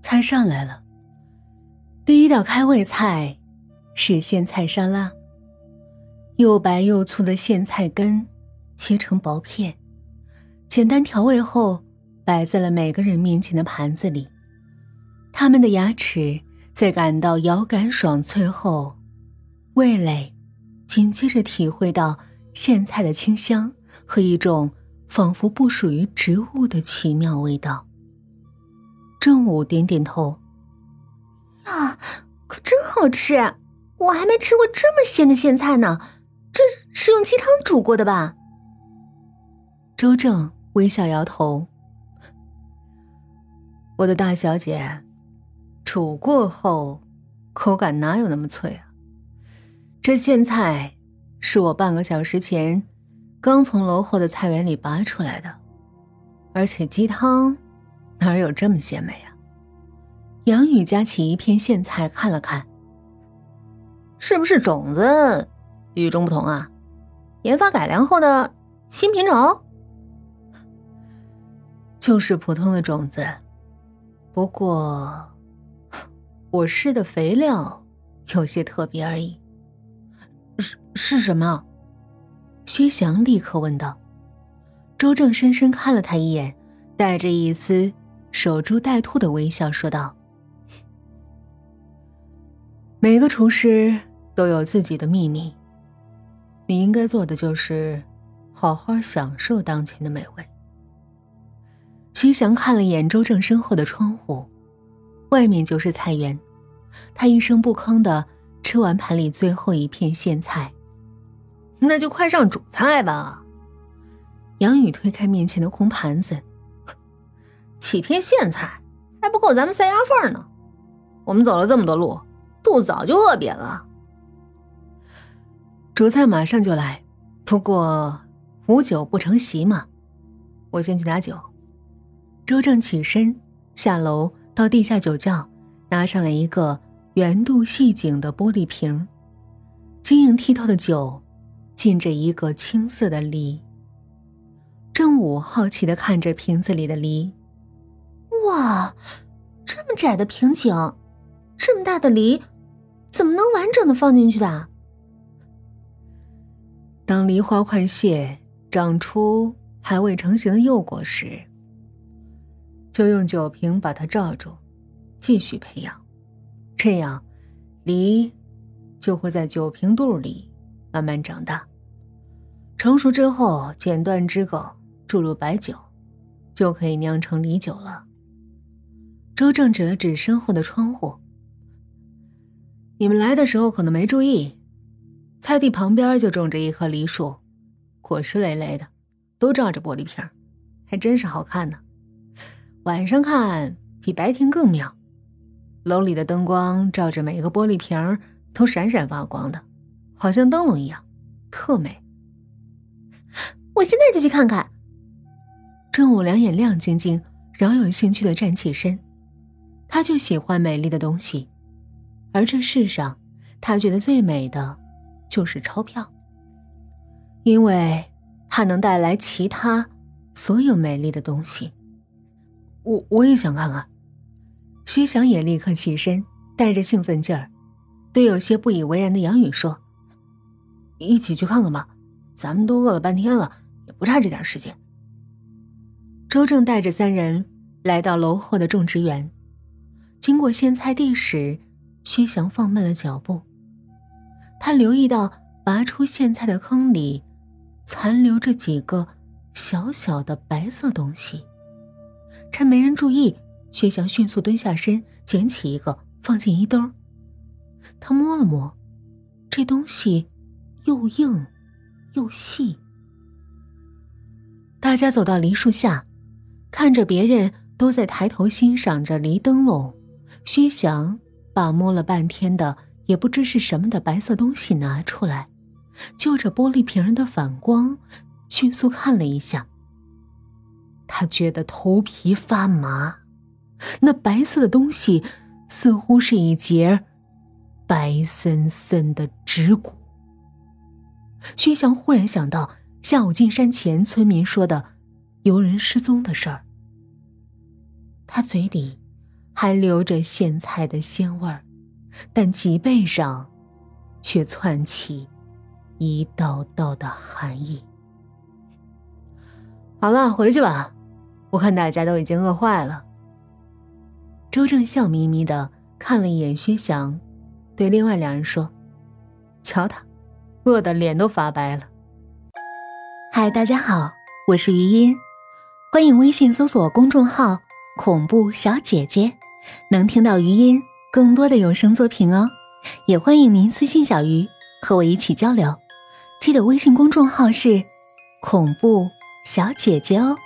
菜上来了。第一道开胃菜是苋菜沙拉，又白又粗的苋菜根切成薄片，简单调味后摆在了每个人面前的盘子里。他们的牙齿在感到咬感爽脆后，味蕾紧接着体会到苋菜的清香和一种仿佛不属于植物的奇妙味道。正午点点头。啊，可真好吃！我还没吃过这么鲜的苋菜呢，这是用鸡汤煮过的吧？周正微笑摇头：“我的大小姐，煮过后口感哪有那么脆啊？这苋菜是我半个小时前刚从楼后的菜园里拔出来的，而且鸡汤哪有这么鲜美啊？”杨宇夹起一片苋菜看了看，是不是种子与众不同啊？研发改良后的新品种？就是普通的种子，不过我施的肥料有些特别而已。是是什么？薛翔立刻问道。周正深深看了他一眼，带着一丝守株待兔的微笑说道。每个厨师都有自己的秘密，你应该做的就是好好享受当前的美味。徐翔看了眼周正身后的窗户，外面就是菜园。他一声不吭的吃完盘里最后一片苋菜，那就快上主菜吧。杨宇推开面前的空盘子，几片苋菜还不够咱们塞牙缝呢。我们走了这么多路。肚子早就饿扁了。主菜马上就来，不过无酒不成席嘛，我先去拿酒。周正起身下楼到地下酒窖，拿上了一个圆肚细颈的玻璃瓶，晶莹剔透的酒浸着一个青色的梨。正午好奇的看着瓶子里的梨，哇，这么窄的瓶颈，这么大的梨。怎么能完整的放进去的？当梨花快谢，长出还未成型的幼果时，就用酒瓶把它罩住，继续培养。这样，梨就会在酒瓶肚里慢慢长大。成熟之后，剪断枝梗，注入白酒，就可以酿成梨酒了。周正指了指身后的窗户。你们来的时候可能没注意，菜地旁边就种着一棵梨树，果实累累的，都罩着玻璃瓶，还真是好看呢。晚上看比白天更妙，楼里的灯光照着每个玻璃瓶都闪闪发光的，好像灯笼一样，特美。我现在就去看看。正午两眼亮晶晶，饶有兴趣的站起身，他就喜欢美丽的东西。而这世上，他觉得最美的，就是钞票，因为它能带来其他所有美丽的东西。我我也想看看。薛翔也立刻起身，带着兴奋劲儿，对有些不以为然的杨宇说：“一起去看看吧，咱们都饿了半天了，也不差这点时间。”周正带着三人来到楼后的种植园，经过苋菜地时。薛翔放慢了脚步，他留意到拔出苋菜的坑里残留着几个小小的白色东西。趁没人注意，薛翔迅速蹲下身，捡起一个放进衣兜。他摸了摸，这东西又硬又细。大家走到梨树下，看着别人都在抬头欣赏着梨灯笼，薛翔。把摸了半天的也不知是什么的白色东西拿出来，就着玻璃瓶的反光，迅速看了一下。他觉得头皮发麻，那白色的东西似乎是一截白森森的指骨。薛翔忽然想到下午进山前村民说的游人失踪的事儿，他嘴里。还留着苋菜的鲜味儿，但脊背上却窜起一道道的寒意。好了，回去吧，我看大家都已经饿坏了。周正笑眯眯的看了一眼薛翔，对另外两人说：“瞧他，饿得脸都发白了。”嗨，大家好，我是余音，欢迎微信搜索公众号“恐怖小姐姐”。能听到余音更多的有声作品哦，也欢迎您私信小鱼和我一起交流。记得微信公众号是“恐怖小姐姐”哦。